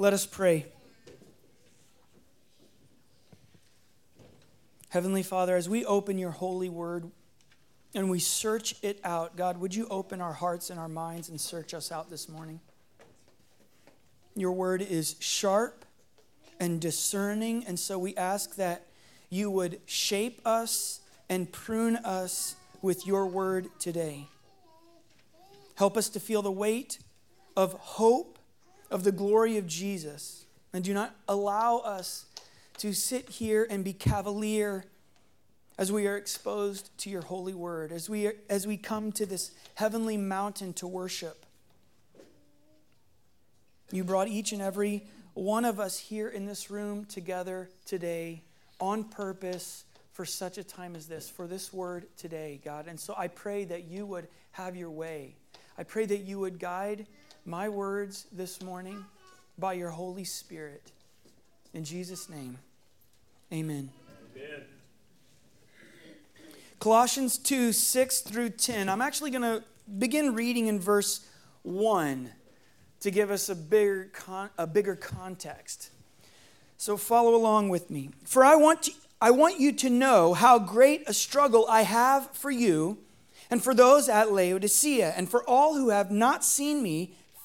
Let us pray. Heavenly Father, as we open your holy word and we search it out, God, would you open our hearts and our minds and search us out this morning? Your word is sharp and discerning, and so we ask that you would shape us and prune us with your word today. Help us to feel the weight of hope of the glory of Jesus. And do not allow us to sit here and be cavalier as we are exposed to your holy word, as we, as we come to this heavenly mountain to worship. You brought each and every one of us here in this room together today on purpose for such a time as this, for this word today, God. And so I pray that you would have your way. I pray that you would guide my words this morning by your Holy Spirit. In Jesus' name, amen. Amen. Colossians 2 6 through 10. I'm actually going to begin reading in verse 1 to give us a bigger, con- a bigger context. So follow along with me. For I want, to, I want you to know how great a struggle I have for you and for those at Laodicea and for all who have not seen me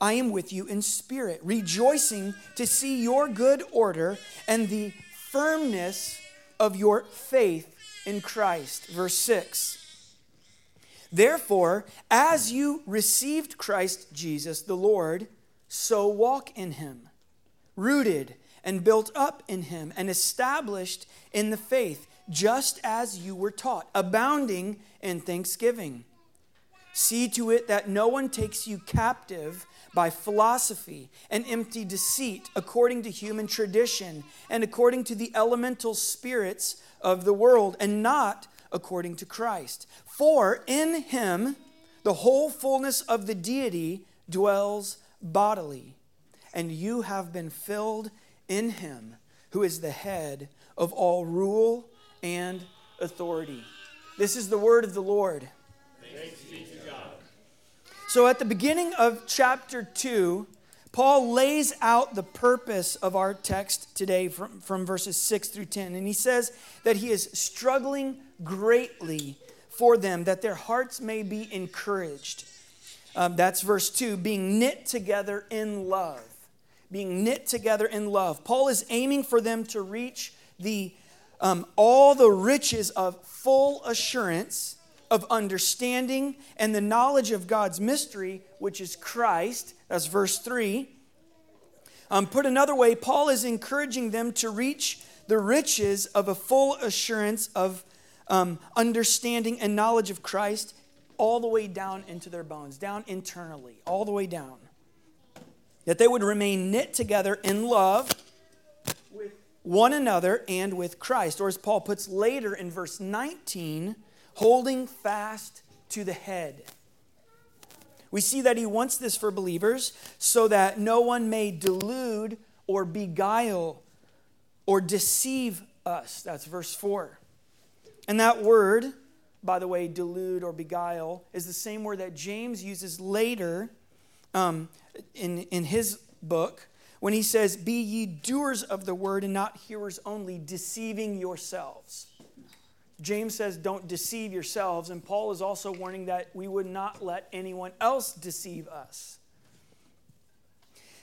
I am with you in spirit, rejoicing to see your good order and the firmness of your faith in Christ. Verse 6. Therefore, as you received Christ Jesus the Lord, so walk in him, rooted and built up in him and established in the faith, just as you were taught, abounding in thanksgiving. See to it that no one takes you captive by philosophy and empty deceit, according to human tradition and according to the elemental spirits of the world, and not according to Christ. For in him the whole fullness of the deity dwells bodily, and you have been filled in him who is the head of all rule and authority. This is the word of the Lord. So, at the beginning of chapter 2, Paul lays out the purpose of our text today from, from verses 6 through 10. And he says that he is struggling greatly for them, that their hearts may be encouraged. Um, that's verse 2 being knit together in love being knit together in love. Paul is aiming for them to reach the um, all the riches of full assurance of understanding and the knowledge of God's mystery, which is Christ. That's verse 3. Um, put another way, Paul is encouraging them to reach the riches of a full assurance of um, understanding and knowledge of Christ all the way down into their bones, down internally, all the way down that they would remain knit together in love with one another and with Christ. Or as Paul puts later in verse 19, holding fast to the head. We see that he wants this for believers so that no one may delude or beguile or deceive us. That's verse 4. And that word, by the way, delude or beguile, is the same word that James uses later um, in, in his book when he says, Be ye doers of the word and not hearers only, deceiving yourselves. James says, Don't deceive yourselves. And Paul is also warning that we would not let anyone else deceive us.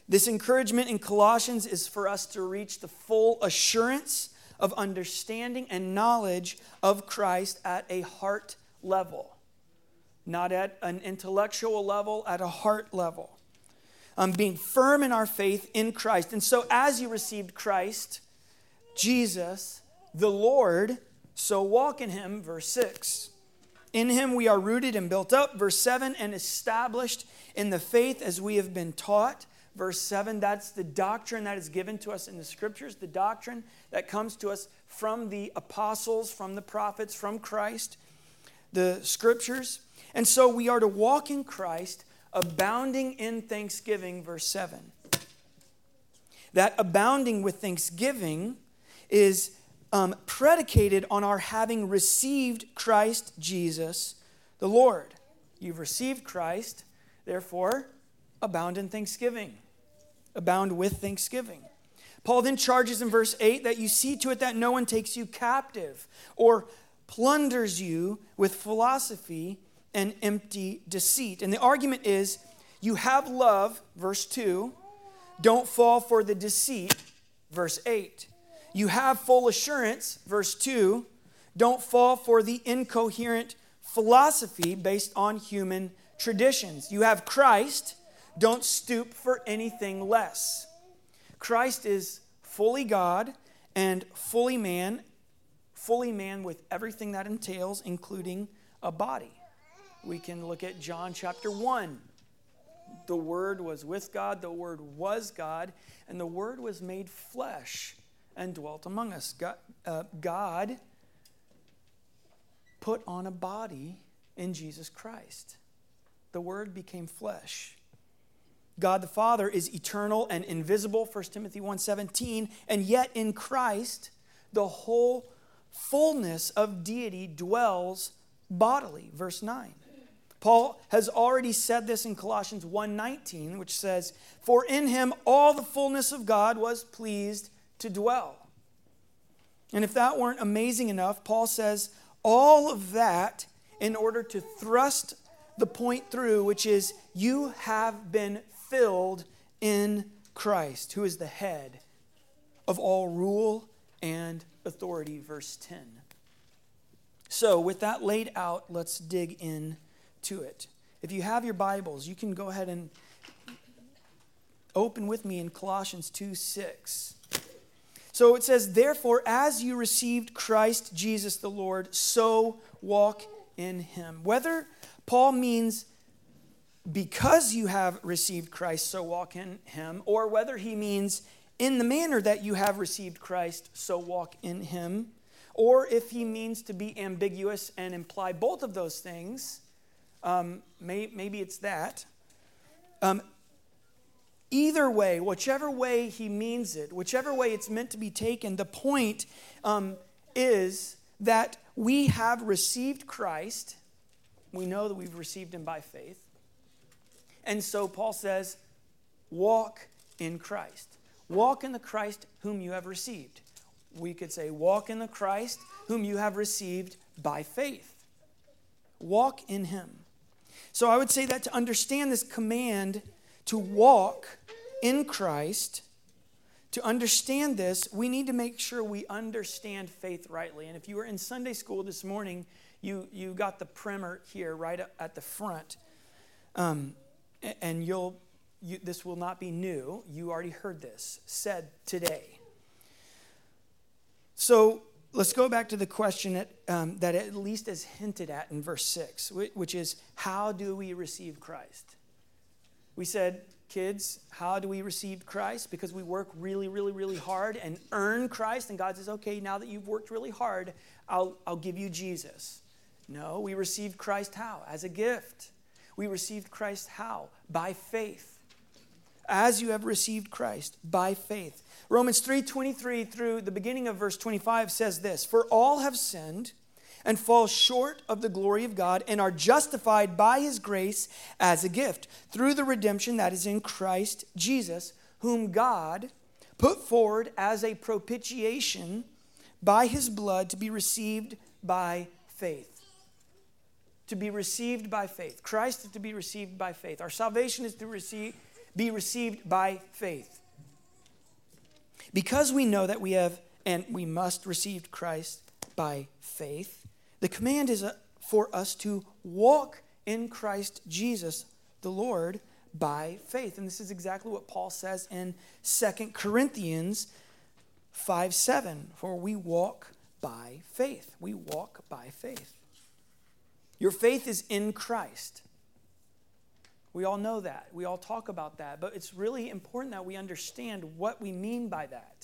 This encouragement in Colossians is for us to reach the full assurance of understanding and knowledge of Christ at a heart level, not at an intellectual level, at a heart level um, being firm in our faith in Christ. And so, as you received Christ, Jesus, the Lord, so walk in him, verse 6. In him we are rooted and built up, verse 7, and established in the faith as we have been taught, verse 7. That's the doctrine that is given to us in the scriptures, the doctrine that comes to us from the apostles, from the prophets, from Christ, the scriptures. And so we are to walk in Christ, abounding in thanksgiving, verse 7. That abounding with thanksgiving is um, predicated on our having received Christ Jesus the Lord. You've received Christ, therefore, abound in thanksgiving. Abound with thanksgiving. Paul then charges in verse 8 that you see to it that no one takes you captive or plunders you with philosophy and empty deceit. And the argument is you have love, verse 2, don't fall for the deceit, verse 8. You have full assurance, verse 2, don't fall for the incoherent philosophy based on human traditions. You have Christ, don't stoop for anything less. Christ is fully God and fully man, fully man with everything that entails, including a body. We can look at John chapter 1. The Word was with God, the Word was God, and the Word was made flesh and dwelt among us. God, uh, God put on a body in Jesus Christ. The Word became flesh. God the Father is eternal and invisible, 1 Timothy 1:17, and yet in Christ the whole fullness of deity dwells bodily, verse 9. Paul has already said this in Colossians 1:19, which says, "For in him all the fullness of God was pleased to dwell." And if that weren't amazing enough, Paul says all of that in order to thrust the point through, which is you have been filled in Christ, who is the head of all rule and authority, verse 10. So, with that laid out, let's dig in to it. If you have your Bibles, you can go ahead and open with me in Colossians 2 6. So it says, Therefore, as you received Christ Jesus the Lord, so walk in him. Whether Paul means because you have received Christ, so walk in him, or whether he means in the manner that you have received Christ, so walk in him, or if he means to be ambiguous and imply both of those things, um, may, maybe it's that. Um, Either way, whichever way he means it, whichever way it's meant to be taken, the point um, is that we have received Christ. We know that we've received him by faith. And so Paul says, walk in Christ. Walk in the Christ whom you have received. We could say, walk in the Christ whom you have received by faith. Walk in him. So I would say that to understand this command, to walk in Christ, to understand this, we need to make sure we understand faith rightly. And if you were in Sunday school this morning, you, you got the primer here right at the front. Um, and you'll, you, this will not be new. You already heard this said today. So let's go back to the question that, um, that at least is hinted at in verse 6, which is how do we receive Christ? We said, kids, how do we receive Christ? Because we work really, really, really hard and earn Christ. And God says, okay, now that you've worked really hard, I'll, I'll give you Jesus. No, we received Christ how? As a gift. We received Christ how? By faith. As you have received Christ, by faith. Romans 3:23 through the beginning of verse 25 says this, "For all have sinned and fall short of the glory of God and are justified by his grace as a gift through the redemption that is in Christ Jesus, whom God put forward as a propitiation by his blood to be received by faith. To be received by faith. Christ is to be received by faith. Our salvation is to receive, be received by faith. Because we know that we have and we must receive Christ by faith, the command is uh, for us to walk in Christ Jesus the Lord by faith. And this is exactly what Paul says in 2 Corinthians 5 7. For we walk by faith. We walk by faith. Your faith is in Christ. We all know that. We all talk about that. But it's really important that we understand what we mean by that.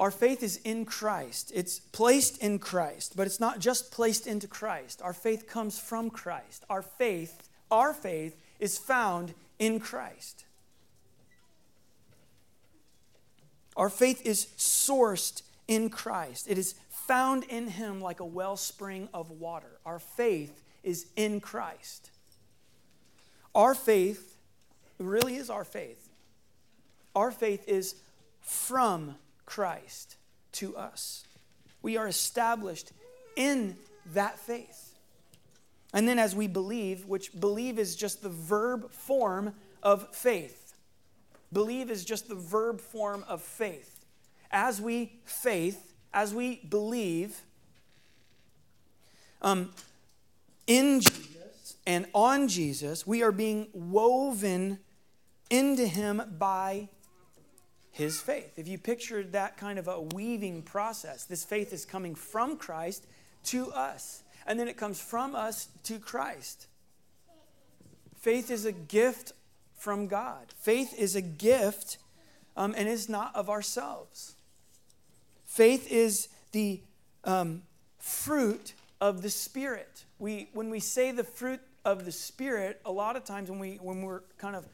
Our faith is in Christ. It's placed in Christ, but it's not just placed into Christ. Our faith comes from Christ. Our faith, our faith is found in Christ. Our faith is sourced in Christ. It is found in him like a wellspring of water. Our faith is in Christ. Our faith really is our faith. Our faith is from Christ to us. We are established in that faith. And then as we believe, which believe is just the verb form of faith. Believe is just the verb form of faith. As we faith, as we believe um, in Jesus and on Jesus, we are being woven into Him by his faith. If you picture that kind of a weaving process, this faith is coming from Christ to us, and then it comes from us to Christ. Faith is a gift from God. Faith is a gift um, and is not of ourselves. Faith is the um, fruit of the Spirit. We, when we say the fruit of the Spirit, a lot of times when, we, when we're kind of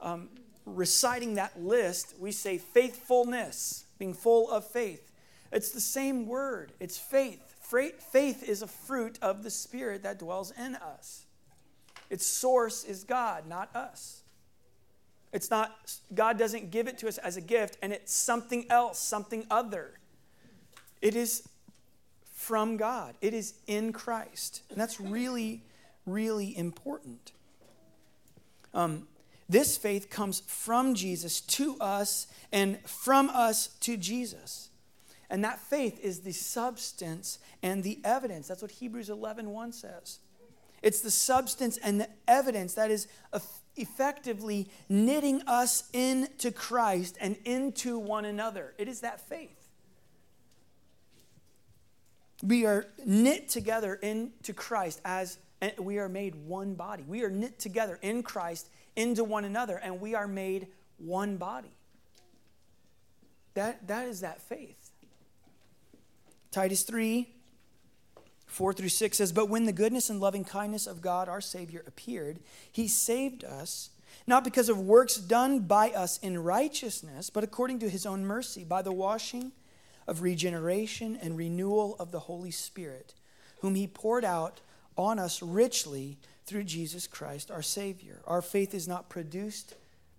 um, reciting that list, we say faithfulness, being full of faith. It's the same word, it's faith. Faith is a fruit of the Spirit that dwells in us. Its source is God, not us. It's not, God doesn't give it to us as a gift, and it's something else, something other. It is from God, it is in Christ. And that's really, really important. Um, this faith comes from Jesus to us and from us to Jesus. And that faith is the substance and the evidence. That's what Hebrews 11 1 says. It's the substance and the evidence that is effectively knitting us into Christ and into one another. It is that faith. We are knit together into Christ as we are made one body. We are knit together in Christ into one another, and we are made one body. That, that is that faith. Titus 3 4 through 6 says, But when the goodness and loving kindness of God our Savior appeared, he saved us, not because of works done by us in righteousness, but according to his own mercy, by the washing of regeneration and renewal of the Holy Spirit, whom he poured out on us richly through Jesus Christ our Savior. Our faith is not produced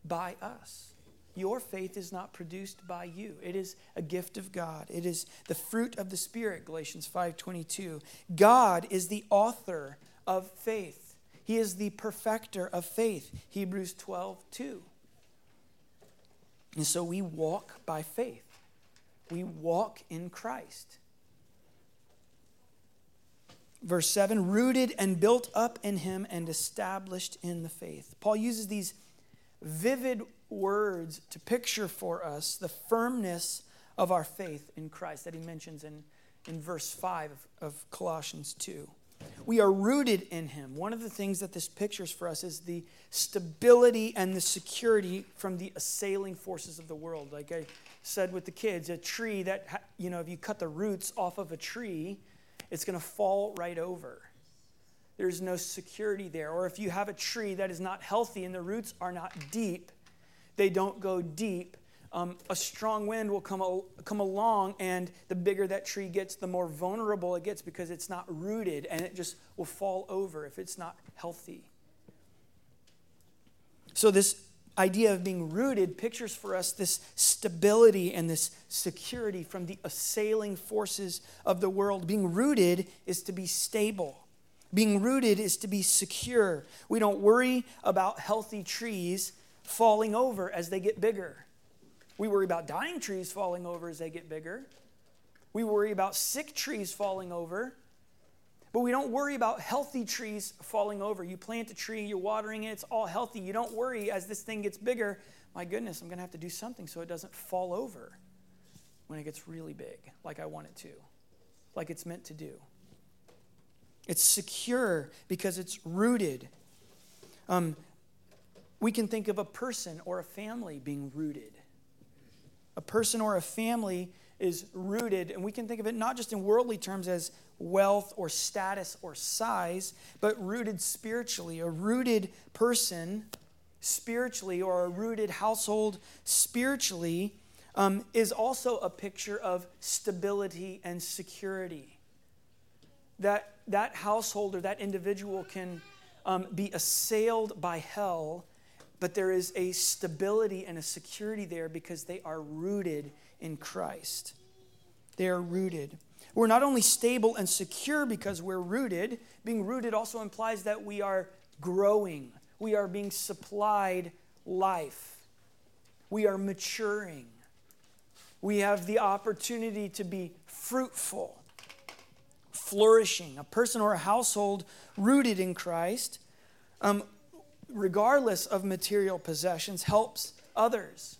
by us. Your faith is not produced by you. It is a gift of God. It is the fruit of the Spirit, Galatians 5:22. God is the author of faith. He is the perfecter of faith, Hebrews 12:2. And so we walk by faith. We walk in Christ. Verse 7 rooted and built up in him and established in the faith. Paul uses these vivid words to picture for us the firmness of our faith in Christ that he mentions in, in verse 5 of, of Colossians 2. We are rooted in him. One of the things that this pictures for us is the stability and the security from the assailing forces of the world. Like I said with the kids, a tree that, you know, if you cut the roots off of a tree, it's going to fall right over. There's no security there. Or if you have a tree that is not healthy and the roots are not deep, they don't go deep. Um, a strong wind will come, come along, and the bigger that tree gets, the more vulnerable it gets because it's not rooted and it just will fall over if it's not healthy. So, this idea of being rooted pictures for us this stability and this security from the assailing forces of the world. Being rooted is to be stable. Being rooted is to be secure. We don't worry about healthy trees falling over as they get bigger. We worry about dying trees falling over as they get bigger. We worry about sick trees falling over but we don't worry about healthy trees falling over. You plant a tree, you're watering it, it's all healthy. You don't worry as this thing gets bigger, my goodness, I'm going to have to do something so it doesn't fall over when it gets really big, like I want it to, like it's meant to do. It's secure because it's rooted. Um, we can think of a person or a family being rooted. A person or a family is rooted, and we can think of it not just in worldly terms as wealth or status or size, but rooted spiritually. A rooted person spiritually or a rooted household spiritually um, is also a picture of stability and security. That, that household or that individual can um, be assailed by hell, but there is a stability and a security there because they are rooted in Christ. They are rooted. We're not only stable and secure because we're rooted, being rooted also implies that we are growing, we are being supplied life, we are maturing, we have the opportunity to be fruitful, flourishing. A person or a household rooted in Christ, um, regardless of material possessions, helps others.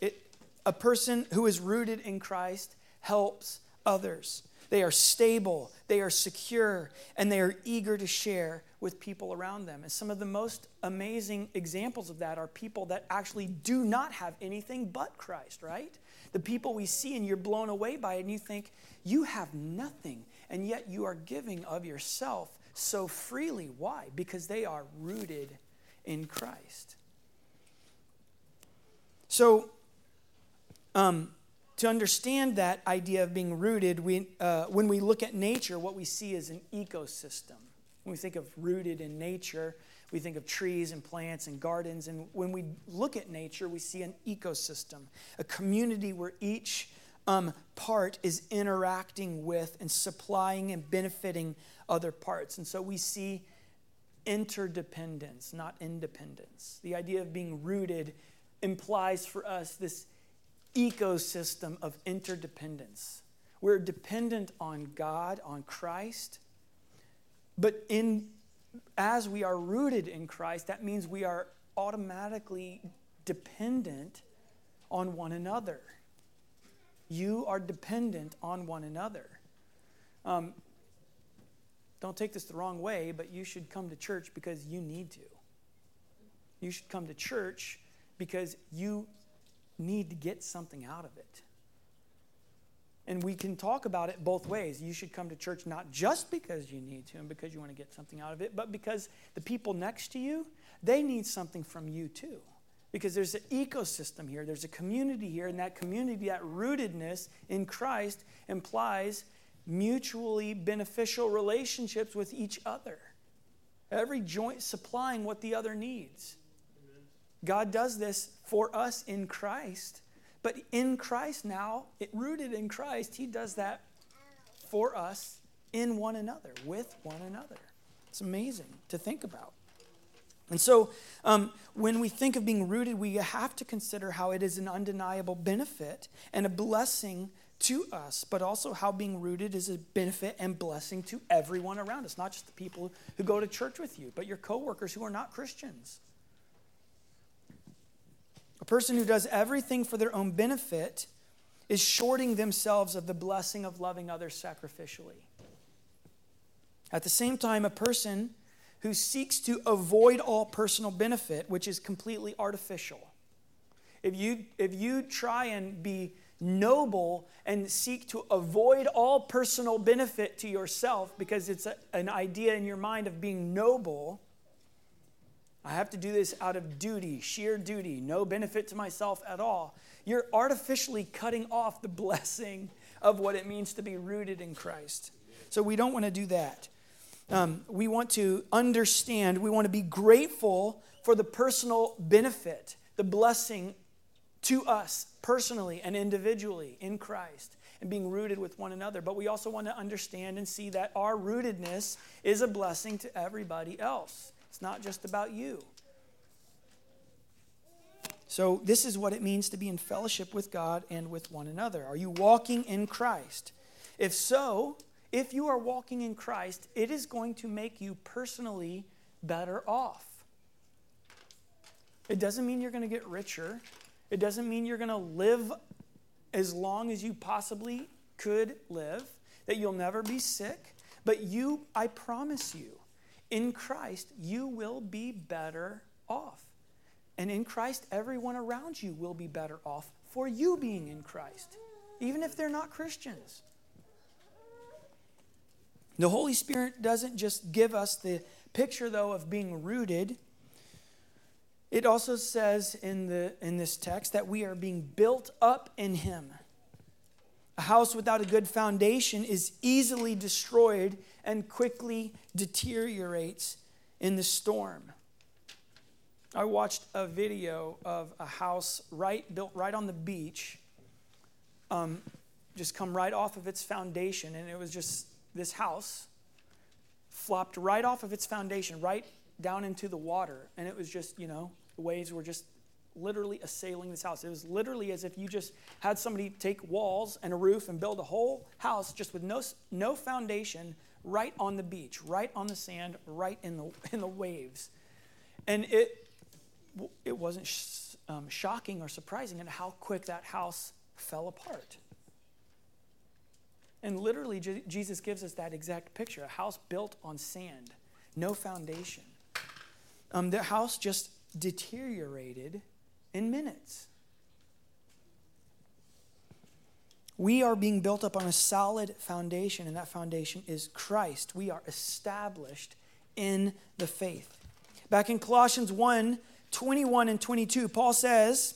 It, a person who is rooted in Christ helps others. They are stable, they are secure, and they are eager to share with people around them. And some of the most amazing examples of that are people that actually do not have anything but Christ, right? The people we see and you're blown away by it, and you think, you have nothing, and yet you are giving of yourself so freely. Why? Because they are rooted in Christ. So, um, to understand that idea of being rooted, we, uh, when we look at nature, what we see is an ecosystem. When we think of rooted in nature, we think of trees and plants and gardens. And when we look at nature, we see an ecosystem, a community where each um, part is interacting with and supplying and benefiting other parts. And so we see interdependence, not independence. The idea of being rooted implies for us this ecosystem of interdependence. We're dependent on God, on Christ, but in as we are rooted in Christ, that means we are automatically dependent on one another. You are dependent on one another. Um, don't take this the wrong way, but you should come to church because you need to. You should come to church because you need to get something out of it. And we can talk about it both ways. You should come to church not just because you need to and because you want to get something out of it, but because the people next to you, they need something from you too. Because there's an ecosystem here, there's a community here, and that community, that rootedness in Christ implies mutually beneficial relationships with each other. Every joint supplying what the other needs. God does this for us in Christ. But in Christ now, it rooted in Christ, He does that for us in one another, with one another. It's amazing to think about. And so, um, when we think of being rooted, we have to consider how it is an undeniable benefit and a blessing to us, but also how being rooted is a benefit and blessing to everyone around us, not just the people who go to church with you, but your coworkers who are not Christians. Person who does everything for their own benefit is shorting themselves of the blessing of loving others sacrificially. At the same time, a person who seeks to avoid all personal benefit, which is completely artificial. If you, if you try and be noble and seek to avoid all personal benefit to yourself because it's a, an idea in your mind of being noble, I have to do this out of duty, sheer duty, no benefit to myself at all. You're artificially cutting off the blessing of what it means to be rooted in Christ. So we don't want to do that. Um, we want to understand, we want to be grateful for the personal benefit, the blessing to us personally and individually in Christ and being rooted with one another. But we also want to understand and see that our rootedness is a blessing to everybody else. Not just about you. So, this is what it means to be in fellowship with God and with one another. Are you walking in Christ? If so, if you are walking in Christ, it is going to make you personally better off. It doesn't mean you're going to get richer. It doesn't mean you're going to live as long as you possibly could live, that you'll never be sick. But you, I promise you, in Christ, you will be better off. And in Christ, everyone around you will be better off for you being in Christ, even if they're not Christians. The Holy Spirit doesn't just give us the picture, though, of being rooted. It also says in, the, in this text that we are being built up in Him. A house without a good foundation is easily destroyed and quickly deteriorates in the storm. I watched a video of a house right built right on the beach, um, just come right off of its foundation, and it was just this house flopped right off of its foundation, right down into the water, and it was just you know the waves were just literally assailing this house. It was literally as if you just had somebody take walls and a roof and build a whole house just with no no foundation right on the beach, right on the sand, right in the in the waves, and it it wasn't sh- um, shocking or surprising at how quick that house fell apart. And literally, Jesus gives us that exact picture a house built on sand, no foundation. Um, the house just deteriorated in minutes. We are being built up on a solid foundation, and that foundation is Christ. We are established in the faith. Back in Colossians 1 21 and 22, Paul says,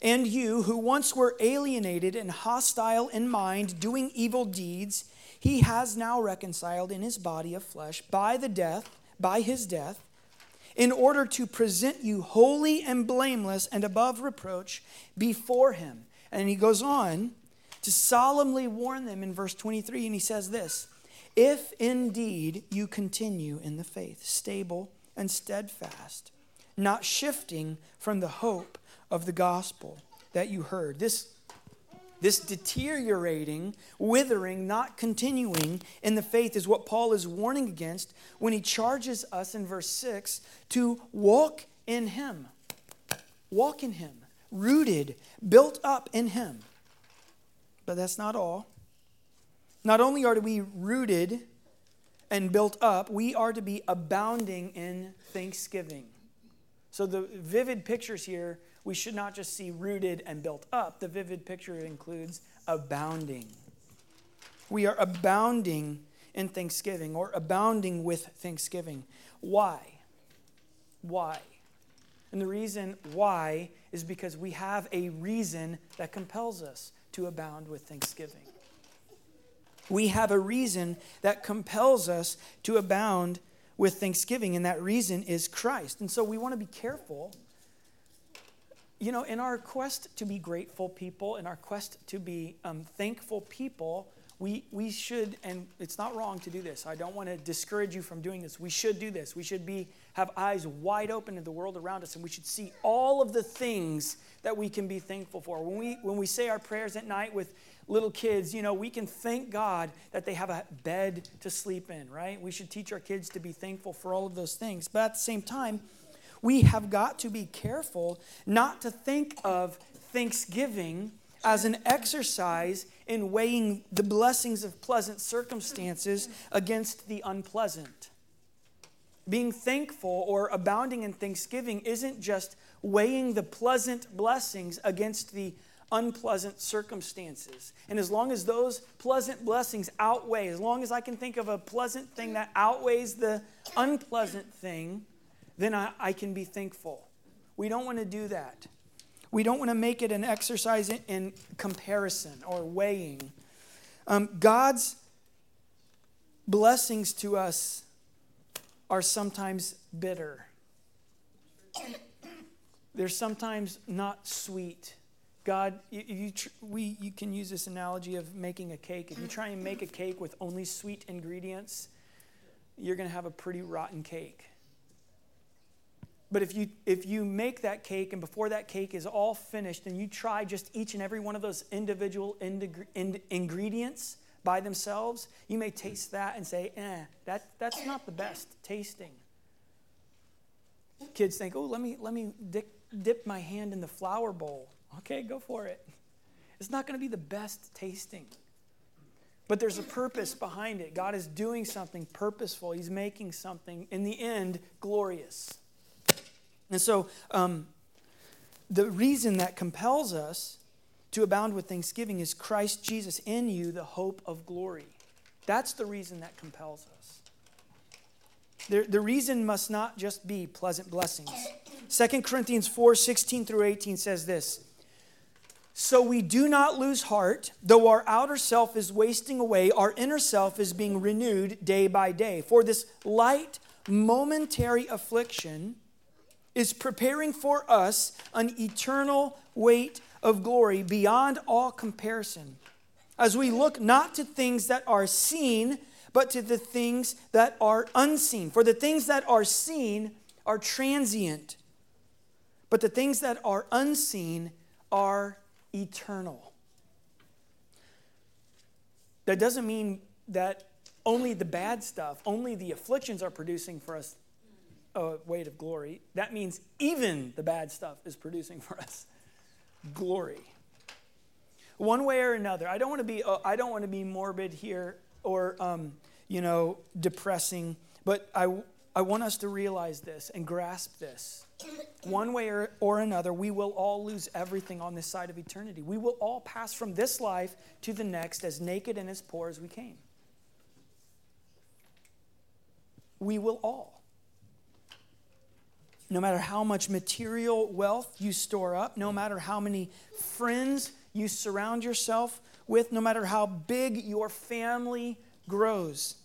And you who once were alienated and hostile in mind, doing evil deeds, he has now reconciled in his body of flesh by the death, by his death, in order to present you holy and blameless and above reproach before him. And he goes on to solemnly warn them in verse 23, and he says this If indeed you continue in the faith, stable and steadfast, not shifting from the hope of the gospel that you heard. This, this deteriorating, withering, not continuing in the faith is what Paul is warning against when he charges us in verse 6 to walk in him. Walk in him, rooted, built up in him. But that's not all. Not only are we rooted and built up, we are to be abounding in thanksgiving. So the vivid pictures here, we should not just see rooted and built up. The vivid picture includes abounding. We are abounding in thanksgiving or abounding with thanksgiving. Why? Why? And the reason why is because we have a reason that compels us to abound with thanksgiving. We have a reason that compels us to abound with thanksgiving, and that reason is Christ. And so we want to be careful. You know, in our quest to be grateful people, in our quest to be um, thankful people, we, we should, and it's not wrong to do this. I don't want to discourage you from doing this. We should do this. We should be have eyes wide open to the world around us, and we should see all of the things that we can be thankful for. When we when we say our prayers at night with little kids, you know, we can thank God that they have a bed to sleep in, right? We should teach our kids to be thankful for all of those things. But at the same time, we have got to be careful not to think of Thanksgiving as an exercise in weighing the blessings of pleasant circumstances against the unpleasant. Being thankful or abounding in thanksgiving isn't just weighing the pleasant blessings against the unpleasant circumstances. And as long as those pleasant blessings outweigh, as long as I can think of a pleasant thing that outweighs the unpleasant thing, then I, I can be thankful. We don't want to do that. We don't want to make it an exercise in, in comparison or weighing. Um, God's blessings to us are sometimes bitter. They're sometimes not sweet. God, you, you, we, you can use this analogy of making a cake. If you try and make a cake with only sweet ingredients, you're going to have a pretty rotten cake. But if you, if you make that cake and before that cake is all finished and you try just each and every one of those individual ind- ingredients by themselves, you may taste that and say, eh, that, that's not the best tasting. Kids think, oh, let me, let me dip, dip my hand in the flour bowl. Okay, go for it. It's not going to be the best tasting. But there's a purpose behind it. God is doing something purposeful, He's making something, in the end, glorious. And so, um, the reason that compels us to abound with thanksgiving is Christ Jesus in you, the hope of glory. That's the reason that compels us. The, the reason must not just be pleasant blessings. 2 Corinthians 4 16 through 18 says this So we do not lose heart, though our outer self is wasting away, our inner self is being renewed day by day. For this light, momentary affliction is preparing for us an eternal weight of glory beyond all comparison. As we look not to things that are seen, but to the things that are unseen. For the things that are seen are transient, but the things that are unseen are eternal. That doesn't mean that only the bad stuff, only the afflictions are producing for us a weight of glory. That means even the bad stuff is producing for us glory. One way or another. I don't want to be. Uh, I don't want to be morbid here or um, you know depressing, but I I want us to realize this and grasp this. One way or, or another, we will all lose everything on this side of eternity. We will all pass from this life to the next as naked and as poor as we came. We will all no matter how much material wealth you store up, no matter how many friends you surround yourself with, no matter how big your family grows,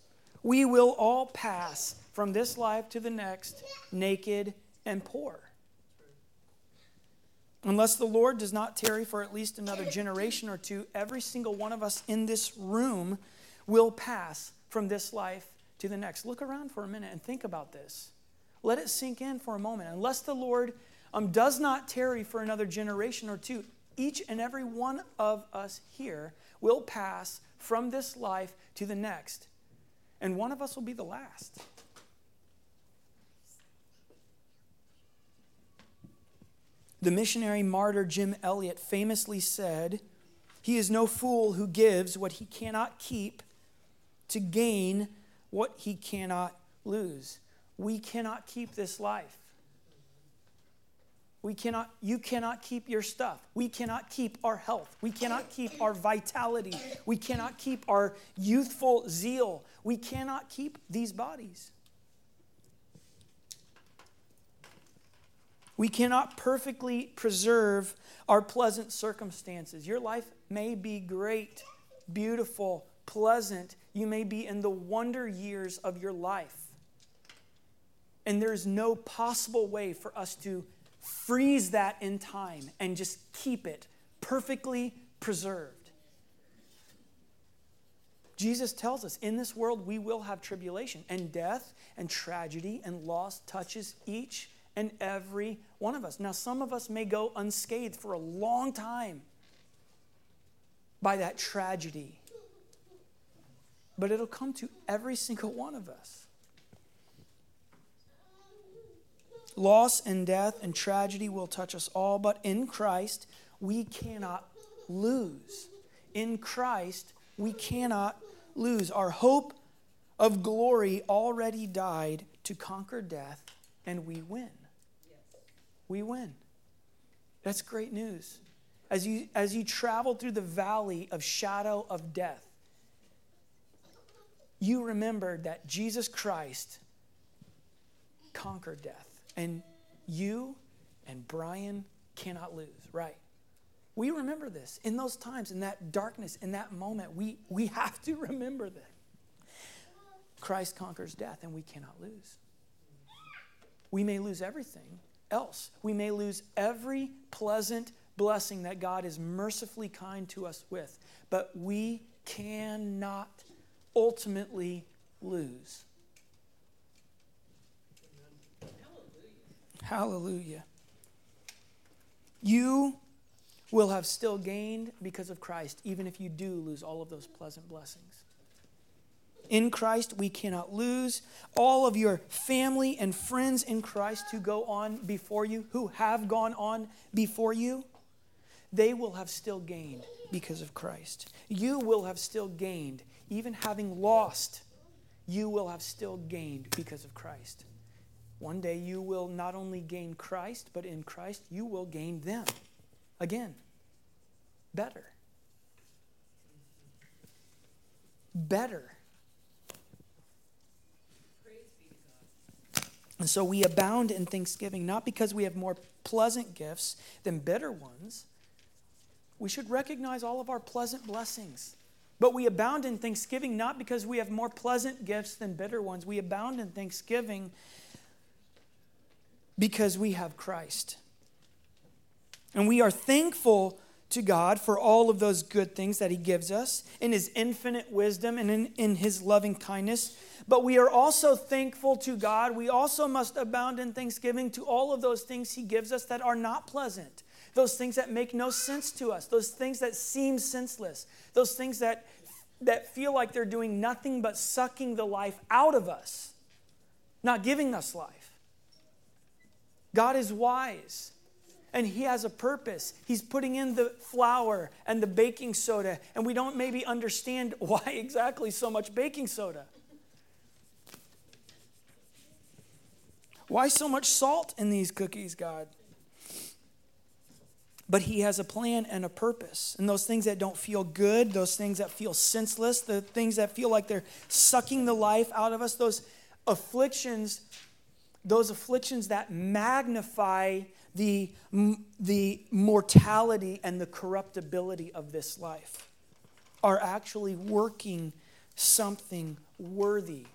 we will all pass from this life to the next naked and poor. Unless the Lord does not tarry for at least another generation or two, every single one of us in this room will pass from this life to the next. Look around for a minute and think about this. Let it sink in for a moment. Unless the Lord um, does not tarry for another generation or two, each and every one of us here will pass from this life to the next. And one of us will be the last. The missionary martyr Jim Elliot famously said, He is no fool who gives what he cannot keep to gain what he cannot lose. We cannot keep this life. We cannot, you cannot keep your stuff. We cannot keep our health. We cannot keep our vitality. We cannot keep our youthful zeal. We cannot keep these bodies. We cannot perfectly preserve our pleasant circumstances. Your life may be great, beautiful, pleasant. You may be in the wonder years of your life. And there's no possible way for us to freeze that in time and just keep it perfectly preserved. Jesus tells us in this world we will have tribulation, and death and tragedy and loss touches each and every one of us. Now, some of us may go unscathed for a long time by that tragedy, but it'll come to every single one of us. Loss and death and tragedy will touch us all, but in Christ, we cannot lose. In Christ, we cannot lose. Our hope of glory already died to conquer death, and we win. We win. That's great news. As you, as you travel through the valley of shadow of death, you remember that Jesus Christ conquered death. And you and Brian cannot lose, right? We remember this. In those times, in that darkness, in that moment, we, we have to remember that. Christ conquers death, and we cannot lose. We may lose everything else. We may lose every pleasant blessing that God is mercifully kind to us with, but we cannot ultimately lose Hallelujah. You will have still gained because of Christ, even if you do lose all of those pleasant blessings. In Christ, we cannot lose. All of your family and friends in Christ who go on before you, who have gone on before you, they will have still gained because of Christ. You will have still gained, even having lost, you will have still gained because of Christ. One day you will not only gain Christ, but in Christ you will gain them. Again, better. Better. And so we abound in thanksgiving, not because we have more pleasant gifts than bitter ones. We should recognize all of our pleasant blessings. But we abound in thanksgiving not because we have more pleasant gifts than bitter ones. We abound in thanksgiving because we have Christ. And we are thankful to God for all of those good things that He gives us in His infinite wisdom and in, in His loving kindness. But we are also thankful to God. We also must abound in thanksgiving to all of those things He gives us that are not pleasant, those things that make no sense to us, those things that seem senseless, those things that, that feel like they're doing nothing but sucking the life out of us, not giving us life. God is wise and he has a purpose. He's putting in the flour and the baking soda, and we don't maybe understand why exactly so much baking soda. Why so much salt in these cookies, God? But he has a plan and a purpose. And those things that don't feel good, those things that feel senseless, the things that feel like they're sucking the life out of us, those afflictions, those afflictions that magnify the, the mortality and the corruptibility of this life are actually working something worthy.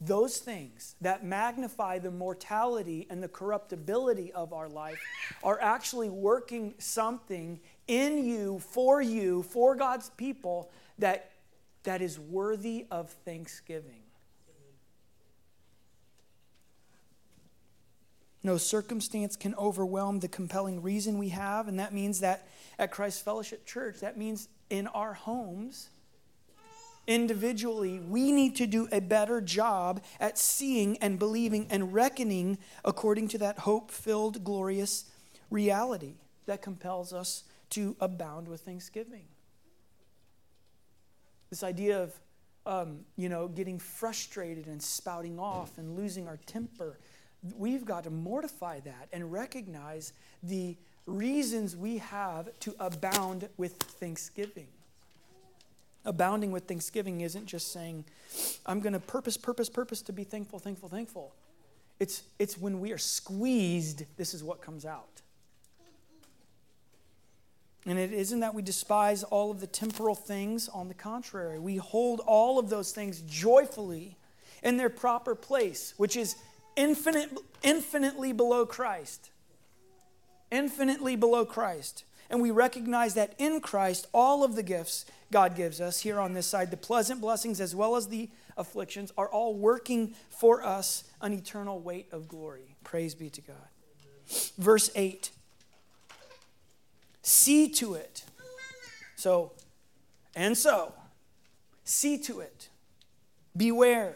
Those things that magnify the mortality and the corruptibility of our life are actually working something in you, for you, for God's people that, that is worthy of thanksgiving. No circumstance can overwhelm the compelling reason we have, and that means that at Christ Fellowship Church, that means in our homes, individually, we need to do a better job at seeing and believing and reckoning according to that hope filled, glorious reality that compels us to abound with thanksgiving. This idea of, um, you know, getting frustrated and spouting off and losing our temper we've got to mortify that and recognize the reasons we have to abound with thanksgiving. Abounding with thanksgiving isn't just saying, I'm going to purpose, purpose, purpose to be thankful, thankful, thankful. It's, it's when we are squeezed, this is what comes out. And it isn't that we despise all of the temporal things. On the contrary, we hold all of those things joyfully in their proper place, which is infinite, infinitely below Christ. Infinitely below Christ. And we recognize that in Christ, all of the gifts God gives us here on this side, the pleasant blessings as well as the afflictions, are all working for us an eternal weight of glory. Praise be to God. Verse 8 See to it. So, and so, see to it. Beware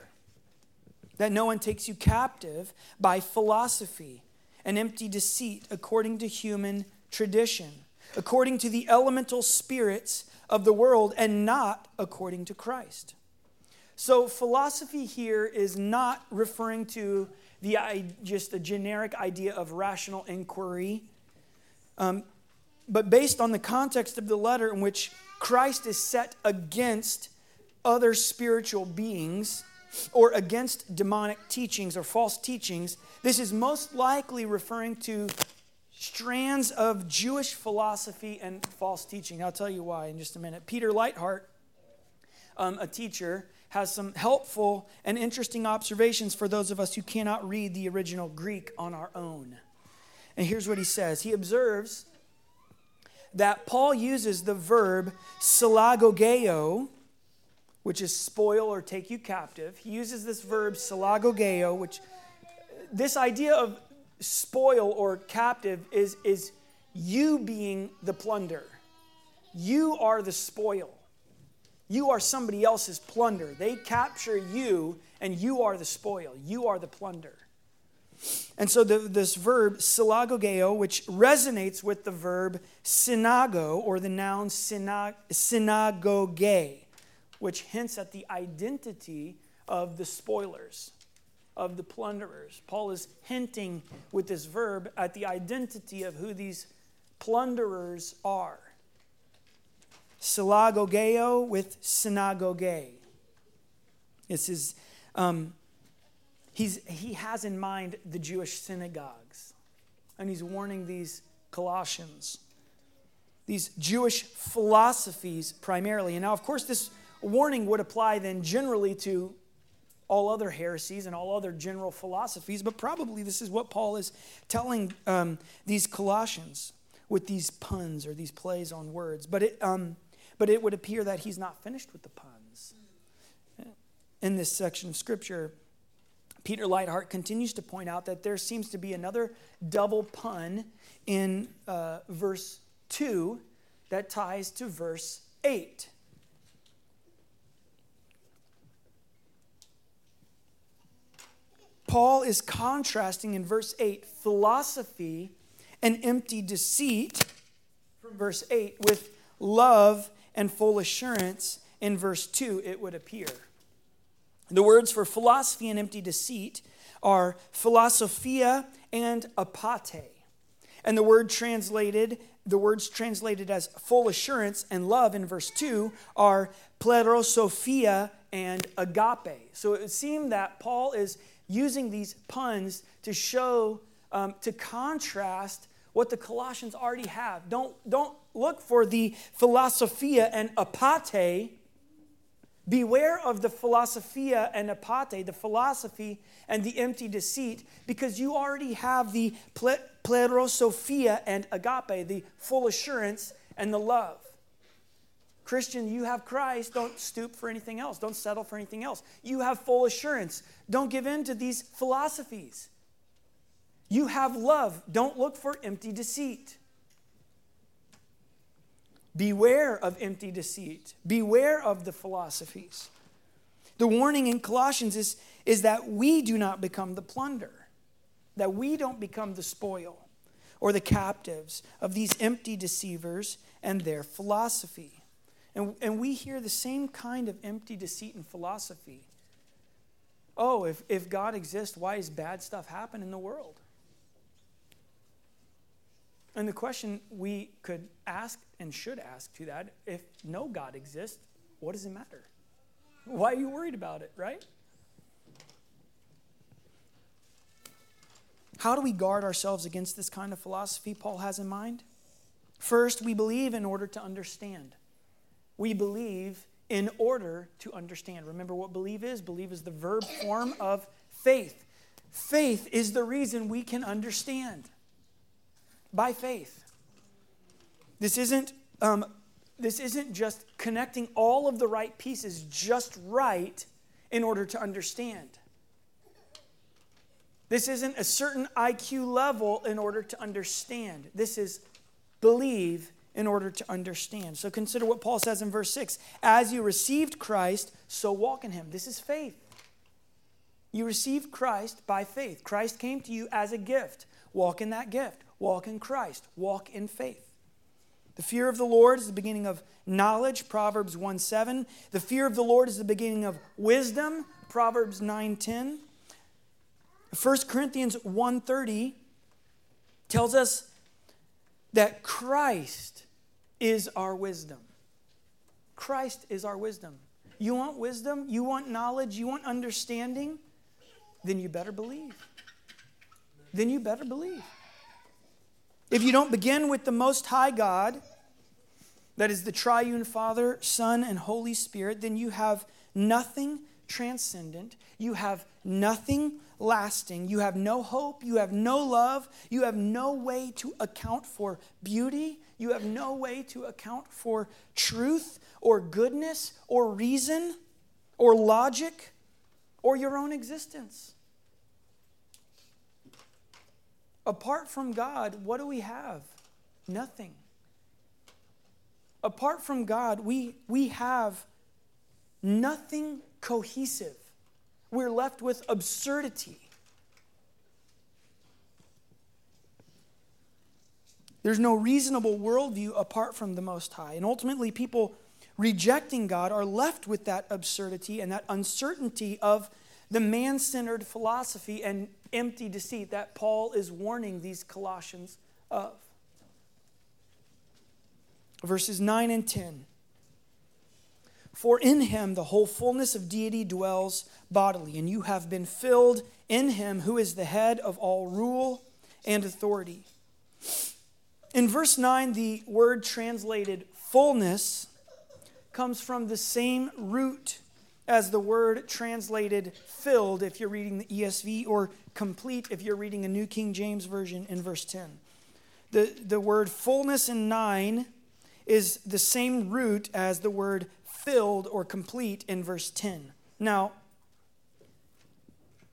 that no one takes you captive by philosophy and empty deceit according to human tradition, according to the elemental spirits of the world, and not according to Christ. So, philosophy here is not referring to the just a generic idea of rational inquiry, um, but based on the context of the letter in which Christ is set against other spiritual beings or against demonic teachings or false teachings, this is most likely referring to strands of Jewish philosophy and false teaching. I'll tell you why in just a minute. Peter Leithart, um, a teacher, has some helpful and interesting observations for those of us who cannot read the original Greek on our own. And here's what he says He observes that Paul uses the verb salagogeo which is spoil or take you captive. He uses this verb salagogeo, which this idea of spoil or captive is, is you being the plunder. You are the spoil. You are somebody else's plunder. They capture you, and you are the spoil. You are the plunder. And so the, this verb, synagogeo, which resonates with the verb synago, or the noun synag- synagoge, which hints at the identity of the spoilers, of the plunderers. Paul is hinting with this verb at the identity of who these plunderers are. Synagogeo with synagoge. This is um, he's, he has in mind the Jewish synagogues, and he's warning these Colossians, these Jewish philosophies primarily. And now, of course, this warning would apply then generally to all other heresies and all other general philosophies, but probably this is what Paul is telling um, these Colossians with these puns or these plays on words. But it, um, but it would appear that he's not finished with the puns. In this section of Scripture, Peter Leithart continues to point out that there seems to be another double pun in uh, verse 2 that ties to verse 8. Paul is contrasting in verse 8 philosophy and empty deceit from verse 8 with love and full assurance in verse 2, it would appear. The words for philosophy and empty deceit are philosophia and apate. And the word translated, the words translated as full assurance and love in verse 2 are plerophoria and agape. So it would seem that Paul is using these puns to show, um, to contrast what the Colossians already have. Don't, don't look for the philosophia and apate Beware of the philosophia and apate, the philosophy and the empty deceit, because you already have the plerophoria and agape, the full assurance and the love. Christian, you have Christ. Don't stoop for anything else. Don't settle for anything else. You have full assurance. Don't give in to these philosophies. You have love. Don't look for empty deceit. Beware of empty deceit. Beware of the philosophies. The warning in Colossians is, is that we do not become the plunder, that we don't become the spoil or the captives of these empty deceivers and their philosophy. And, and we hear the same kind of empty deceit and philosophy. Oh, if, if God exists, why is bad stuff happen in the world? And the question we could ask and should ask to that if no God exists, what does it matter? Why are you worried about it, right? How do we guard ourselves against this kind of philosophy Paul has in mind? First, we believe in order to understand. We believe in order to understand. Remember what believe is? Believe is the verb form of faith. Faith is the reason we can understand by faith. This isn't, um, this isn't just connecting all of the right pieces just right in order to understand. This isn't a certain IQ level in order to understand. This is believe in order to understand. So consider what Paul says in verse 6 As you received Christ, so walk in him. This is faith. You received Christ by faith. Christ came to you as a gift. Walk in that gift. Walk in Christ. Walk in faith. The fear of the Lord is the beginning of knowledge, Proverbs 1 7. The fear of the Lord is the beginning of wisdom, Proverbs 9 10. 1 Corinthians 1:30 tells us that Christ is our wisdom. Christ is our wisdom. You want wisdom? You want knowledge? You want understanding? Then you better believe. Then you better believe. If you don't begin with the Most High God, that is the triune Father, Son, and Holy Spirit, then you have nothing transcendent. You have nothing lasting. You have no hope. You have no love. You have no way to account for beauty. You have no way to account for truth or goodness or reason or logic or your own existence. Apart from God, what do we have? Nothing. Apart from God, we, we have nothing cohesive. We're left with absurdity. There's no reasonable worldview apart from the Most High. And ultimately, people rejecting God are left with that absurdity and that uncertainty of the man centered philosophy and empty deceit that Paul is warning these Colossians of. Verses 9 and 10. For in him the whole fullness of deity dwells bodily, and you have been filled in him who is the head of all rule and authority. In verse 9, the word translated fullness comes from the same root as the word translated filled if you're reading the ESV or complete if you're reading a New King James Version in verse 10. The, the word fullness in 9 is the same root as the word filled or complete in verse 10. Now,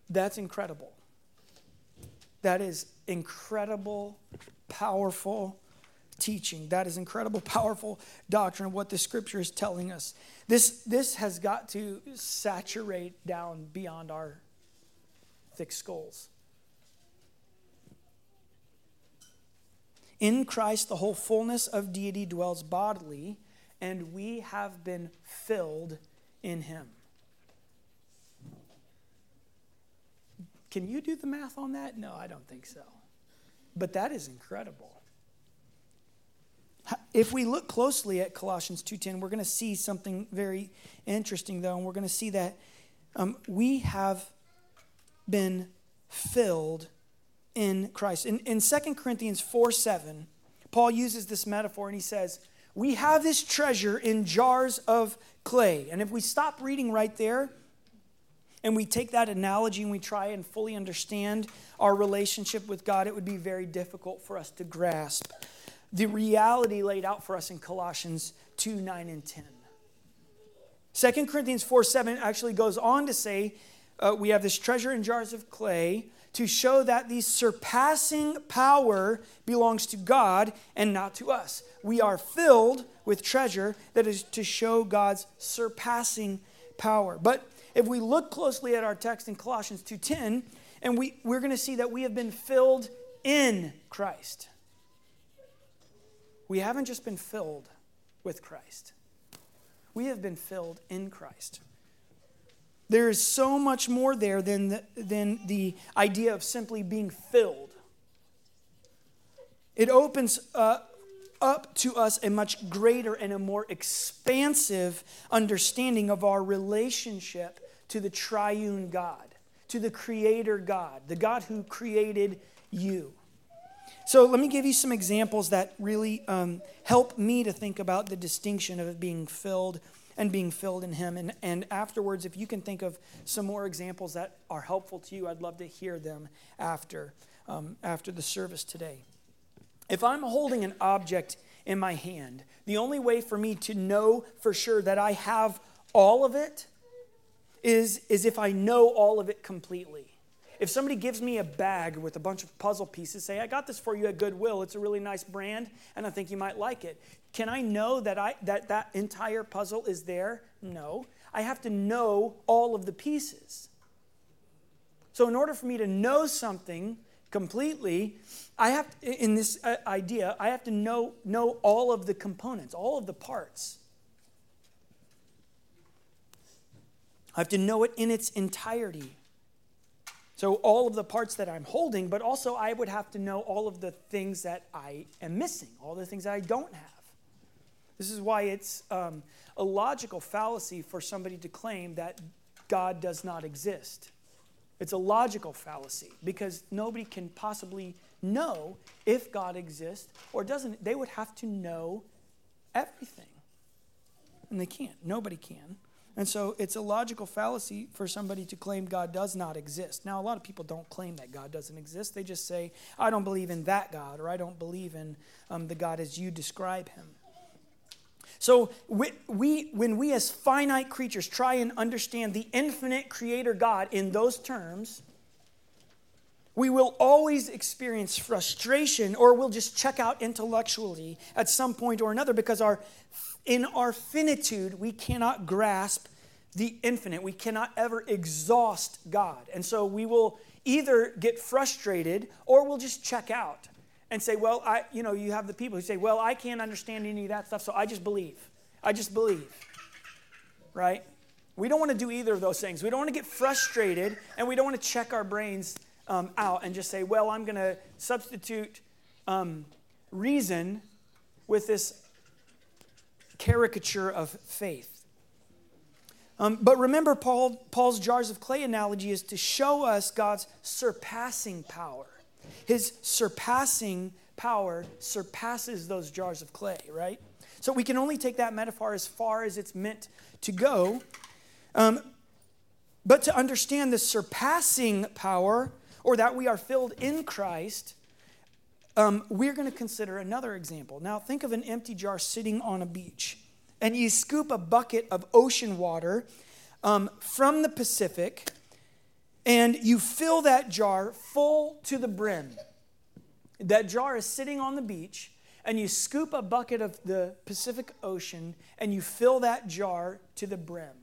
that's incredible. That is incredible, powerful teaching. That is incredible, powerful doctrine of what the scripture is telling us. This, this has got to saturate down beyond our thick skulls. In Christ, the whole fullness of deity dwells bodily and we have been filled in him. Can you do the math on that? No, I don't think so. But that is incredible. If we look closely at Colossians 2:10, we're going to see something very interesting though, and we're going to see that um, we have been filled in Christ. In, in 2 Corinthians 4 7, Paul uses this metaphor and he says, we have this treasure in jars of clay. And if we stop reading right there and we take that analogy and we try and fully understand our relationship with God, it would be very difficult for us to grasp the reality laid out for us in Colossians 2 9 and 10. 2 Corinthians 4 7 actually goes on to say, uh, We have this treasure in jars of clay to show that the surpassing power belongs to God and not to us. We are filled with treasure that is to show God's surpassing power. But if we look closely at our text in Colossians 2:10, and we, we're going to see that we have been filled in Christ. We haven't just been filled with Christ. We have been filled in Christ. There is so much more there than the, than the idea of simply being filled. It opens uh, up to us a much greater and a more expansive understanding of our relationship to the triune God, to the Creator God, the God who created you. So, let me give you some examples that really um, help me to think about the distinction of being filled and being filled in Him. And, and afterwards, if you can think of some more examples that are helpful to you, I'd love to hear them after, um, after the service today. If I'm holding an object in my hand, the only way for me to know for sure that I have all of it is, is if I know all of it completely. If somebody gives me a bag with a bunch of puzzle pieces, say, I got this for you at Goodwill, it's a really nice brand, and I think you might like it. Can I know that I, that, that entire puzzle is there? No. I have to know all of the pieces. So, in order for me to know something completely, I have, in this uh, idea, I have to know, know all of the components, all of the parts. I have to know it in its entirety. So, all of the parts that I'm holding, but also I would have to know all of the things that I am missing, all the things that I don't have. This is why it's um, a logical fallacy for somebody to claim that God does not exist. It's a logical fallacy because nobody can possibly know if God exists or doesn't. They would have to know everything. And they can't. Nobody can. And so it's a logical fallacy for somebody to claim God does not exist. Now, a lot of people don't claim that God doesn't exist. They just say, I don't believe in that God, or I don't believe in um, the God as you describe him. So, we, we, when we as finite creatures try and understand the infinite creator God in those terms, we will always experience frustration or we'll just check out intellectually at some point or another because our in our finitude, we cannot grasp the infinite. We cannot ever exhaust God. And so we will either get frustrated or we'll just check out. and say, well, I, you know, you have the people who say, well, I can't understand any of that stuff, so I just believe. I just believe. Right? We don't want to do either of those things. We don't want to get frustrated and we don't want to check our brains um, out and just say, well, I'm going to substitute um, reason with this caricature of faith. Um, but remember, Paul, Paul's jars of clay analogy is to show us God's surpassing power. His surpassing power surpasses those jars of clay, right? So we can only take that metaphor as far as it's meant to go. Um, but to understand the surpassing power, or that we are filled in Christ, um, we're going to consider another example. Now, think of an empty jar sitting on a beach, and you scoop a bucket of ocean water um, from the Pacific, and you fill that jar full to the brim. That jar is sitting on the beach, and you scoop a bucket of the Pacific Ocean, and you fill that jar to the brim.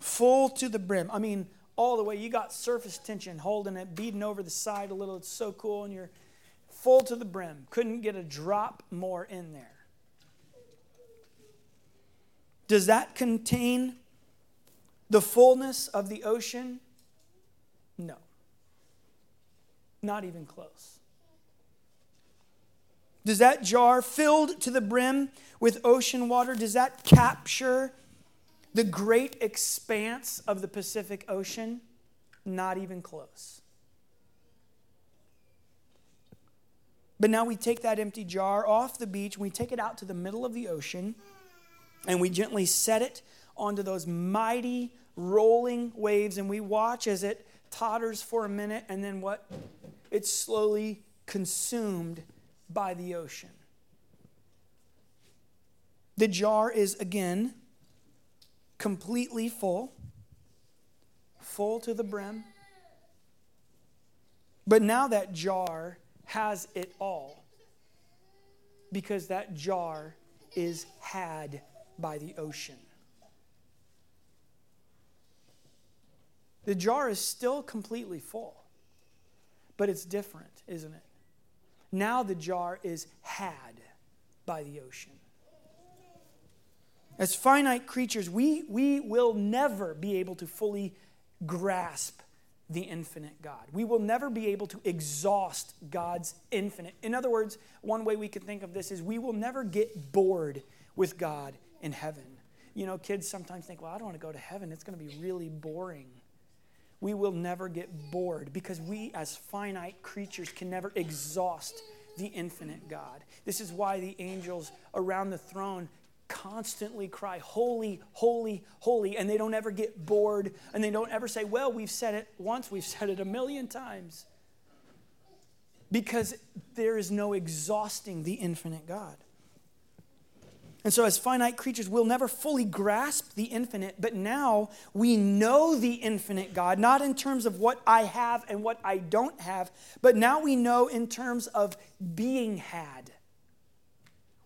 Full to the brim. I mean, all the way. You got surface tension holding it, beating over the side a little. It's so cool, and you're full to the brim. Couldn't get a drop more in there. Does that contain the fullness of the ocean? No. Not even close. Does that jar filled to the brim with ocean water, does that capture the great expanse of the Pacific Ocean? Not even close. But now we take that empty jar off the beach, we take it out to the middle of the ocean, and we gently set it onto those mighty rolling waves, and we watch as it totters for a minute, and then what? It's slowly consumed by the ocean. The jar is again completely full, full to the brim. But now that jar has it all because that jar is had by the ocean. The jar is still completely full, but it's different, isn't it? Now the jar is had by the ocean. As finite creatures, we, we will never be able to fully grasp the infinite God. We will never be able to exhaust God's infinite. In other words, one way we can think of this is we will never get bored with God in heaven. You know, kids sometimes think, well, I don't want to go to heaven. It's going to be really boring. We will never get bored because we, as finite creatures, can never exhaust the infinite God. This is why the angels around the throne constantly cry, Holy, holy, holy, and they don't ever get bored and they don't ever say, Well, we've said it once, we've said it a million times. Because there is no exhausting the infinite God. And so, as finite creatures, we'll never fully grasp the infinite, but now we know the infinite God, not in terms of what I have and what I don't have, but now we know in terms of being had.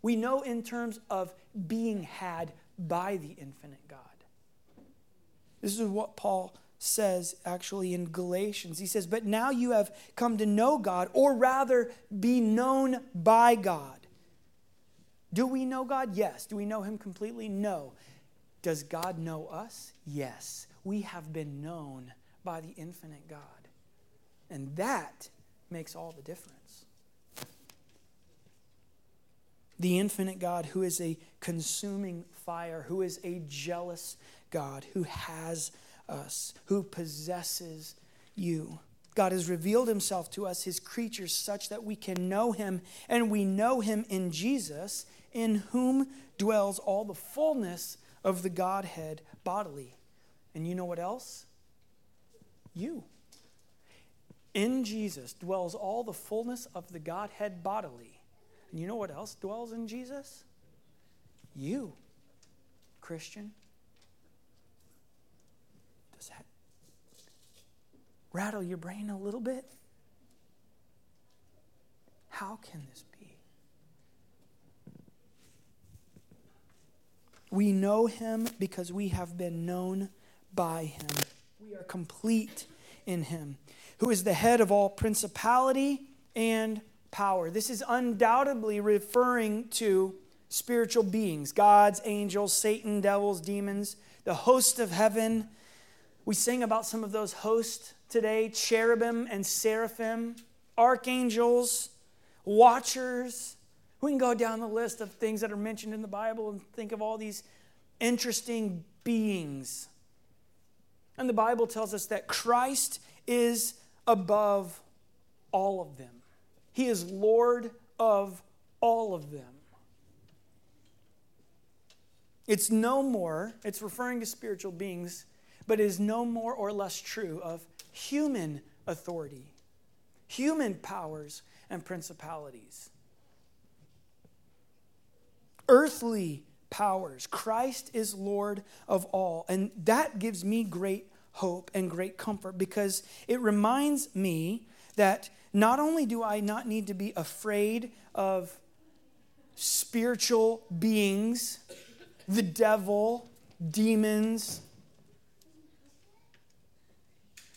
We know in terms of being had by the infinite God. This is what Paul says actually in Galatians. He says, But now you have come to know God, or rather be known by God. Do we know God? Yes. Do we know Him completely? No. Does God know us? Yes. We have been known by the infinite God. And that makes all the difference the infinite God who is a consuming fire, who is a jealous God, who has us, who possesses you. God has revealed himself to us, his creatures, such that we can know him, and we know him in Jesus, in whom dwells all the fullness of the Godhead bodily. And you know what else? You. In Jesus dwells all the fullness of the Godhead bodily. And you know what else dwells in Jesus? You, Christian. Does that rattle your brain a little bit? How can this be? We know him because we have been known by him. We are complete in him, who is the head of all principality and power. This is undoubtedly referring to spiritual beings gods, angels, Satan, devils, demons, the host of heaven. We sing about some of those hosts today cherubim and seraphim, archangels, watchers. We can go down the list of things that are mentioned in the Bible and think of all these interesting beings. And the Bible tells us that Christ is above all of them, He is Lord of all of them. It's no more, it's referring to spiritual beings, but it is no more or less true of human authority, human powers and principalities. Earthly powers. Christ is Lord of all. And that gives me great hope and great comfort because it reminds me that not only do I not need to be afraid of spiritual beings, the devil, demons,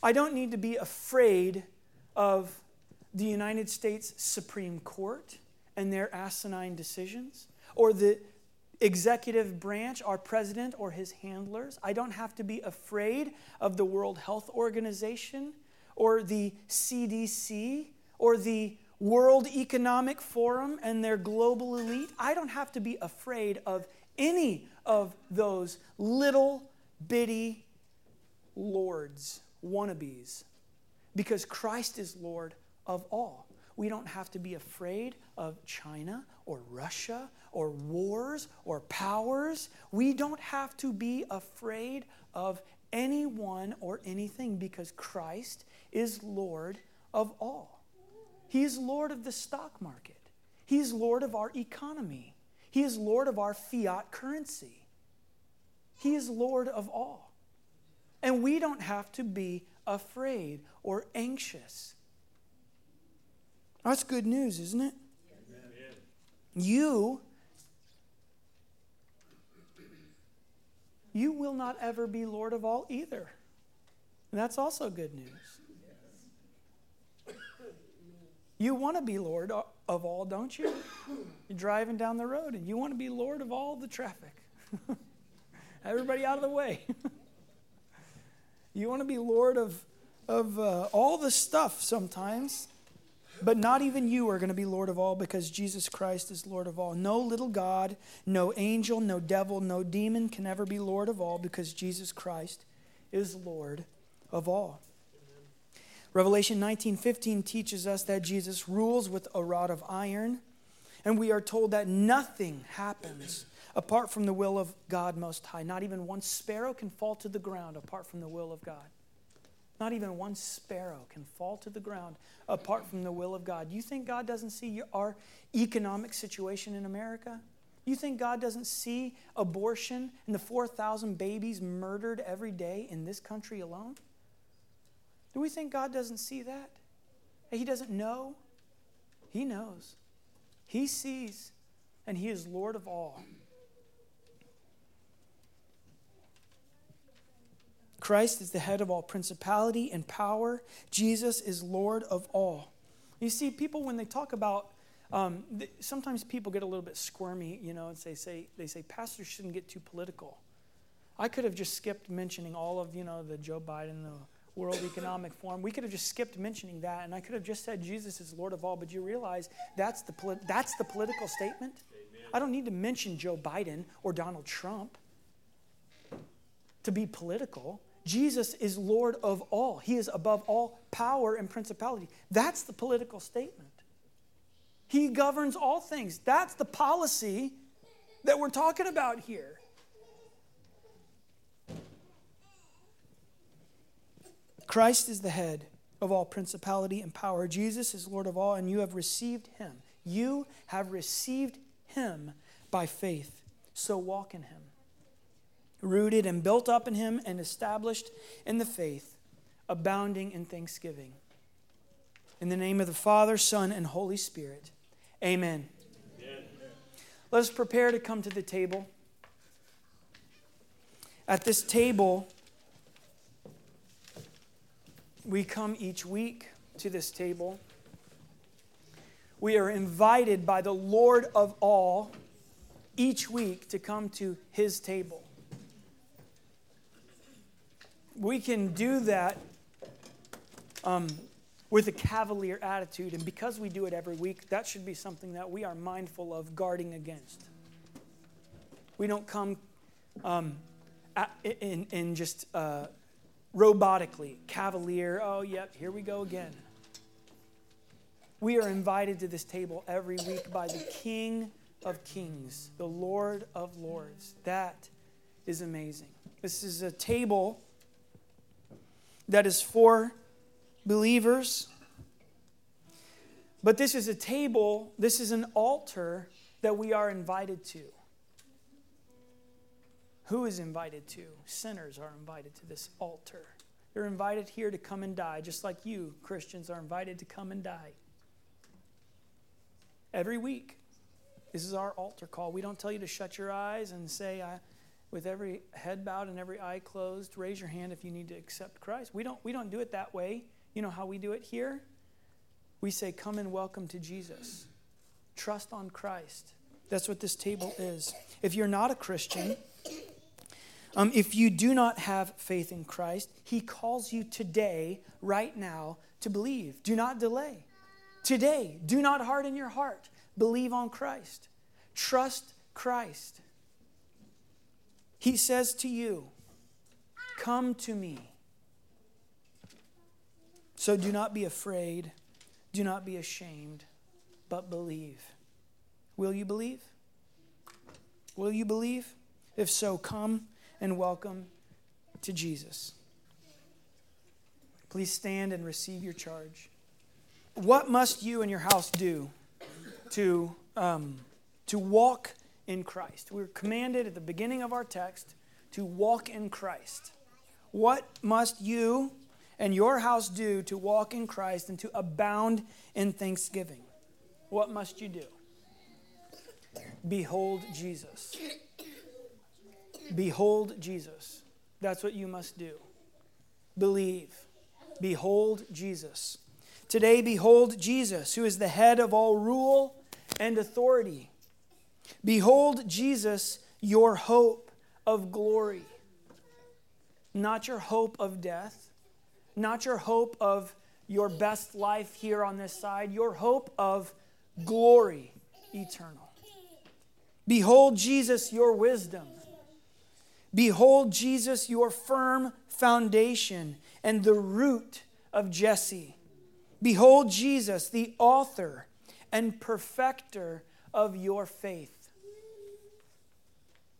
I don't need to be afraid of the United States Supreme Court and their asinine decisions, or the executive branch, our president or his handlers. I don't have to be afraid of the World Health Organization or the CDC or the World Economic Forum and their global elite. I don't have to be afraid of any of those little bitty lords, wannabes, because Christ is Lord of all. We don't have to be afraid of China or Russia or wars or powers. We don't have to be afraid of anyone or anything because Christ is Lord of all. He is Lord of the stock market, He is Lord of our economy, He is Lord of our fiat currency. He is Lord of all. And we don't have to be afraid or anxious. That's good news, isn't it? Amen. You you will not ever be Lord of all either. And that's also good news. You want to be Lord of all, don't you? You're driving down the road and you want to be Lord of all the traffic. Everybody out of the way. you want to be Lord of, of uh, all the stuff sometimes. But not even you are going to be Lord of all because Jesus Christ is Lord of all. No little God, no angel, no devil, no demon can ever be Lord of all because Jesus Christ is Lord of all. Revelation 19:15 teaches us that Jesus rules with a rod of iron, and we are told that nothing happens apart from the will of God most high. Not even one sparrow can fall to the ground apart from the will of God. Not even one sparrow can fall to the ground apart from the will of God. You think God doesn't see our economic situation in America? You think God doesn't see abortion and the 4,000 babies murdered every day in this country alone? Do we think God doesn't see that? He doesn't know? He knows. He sees, and He is Lord of all. Christ is the head of all principality and power. Jesus is Lord of all. You see, people, when they talk about, um, sometimes people get a little bit squirmy, you know, and say, say, they say, pastors shouldn't get too political. I could have just skipped mentioning all of, you know, the Joe Biden, the World Economic Forum. We could have just skipped mentioning that, and I could have just said Jesus is Lord of all, but you realize that's the, polit- that's the political statement? Amen. I don't need to mention Joe Biden or Donald Trump to be political. Jesus is Lord of all. He is above all power and principality. That's the political statement. He governs all things. That's the policy that we're talking about here. Christ is the head of all principality and power. Jesus is Lord of all, and you have received him. You have received him by faith. So walk in him rooted and built up in him and established in the faith, abounding in thanksgiving. In the name of the Father, Son, and Holy Spirit, amen. amen. Let us prepare to come to the table. At this table, we come each week to this table we are invited by the Lord of all each week to come to his table. We can do that um, with a cavalier attitude, and because we do it every week, that should be something that we are mindful of guarding against. We don't come um, in, in just uh, robotically, cavalier, oh, yep, here we go again. We are invited to this table every week by the King of Kings, the Lord of Lords. That is amazing. This is a table that is for believers. But this is a table, this is an altar that we are invited to. Who is invited to? Sinners are invited to this altar. They're invited here to come and die, just like you, Christians, are invited to come and die every week. This is our altar call. We don't tell you to shut your eyes and say, I, with every head bowed and every eye closed, raise your hand if you need to accept Christ. We don't, we don't do it that way. You know how we do it here? We say, Come and welcome to Jesus. Trust on Christ. That's what this table is. If you're not a Christian, um, if you do not have faith in Christ, He calls you today, right now, to believe. Do not delay. Today, do not harden your heart. Believe on Christ. Trust Christ. He says to you, Come to me. So do not be afraid, do not be ashamed, but believe. Will you believe? Will you believe? If so, come and welcome to Jesus. Please stand and receive your charge what must you and your house do to, um, to walk in Christ? We're commanded at the beginning of our text to walk in Christ. What must you and your house do to walk in Christ and to abound in thanksgiving? What must you do? Behold Jesus. Behold Jesus. That's what you must do. Believe. Behold Jesus. Today, behold Jesus, who is the head of all rule and authority. Behold Jesus, your hope of glory. Not your hope of death, not your hope of your best life here on this side, your hope of glory eternal. Behold Jesus, your wisdom. Behold Jesus, your firm foundation and the root of Jesse. Behold Jesus, the author and perfecter of your faith.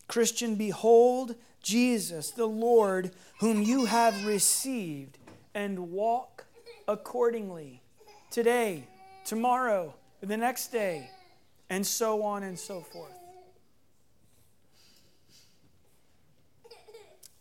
Christian, behold Jesus, the Lord, whom you have received, and walk accordingly. Today, tomorrow, the next day, and so on and so forth.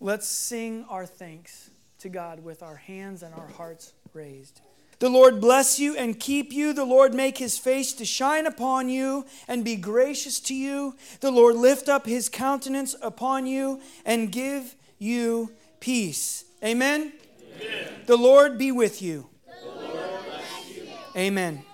Let's sing our thanks to God with our hands and our hearts raised. The Lord bless you and keep you. The Lord make his face to shine upon you and be gracious to you. The Lord lift up his countenance upon you and give you peace. Amen. Amen. The Lord be with you. you. Amen.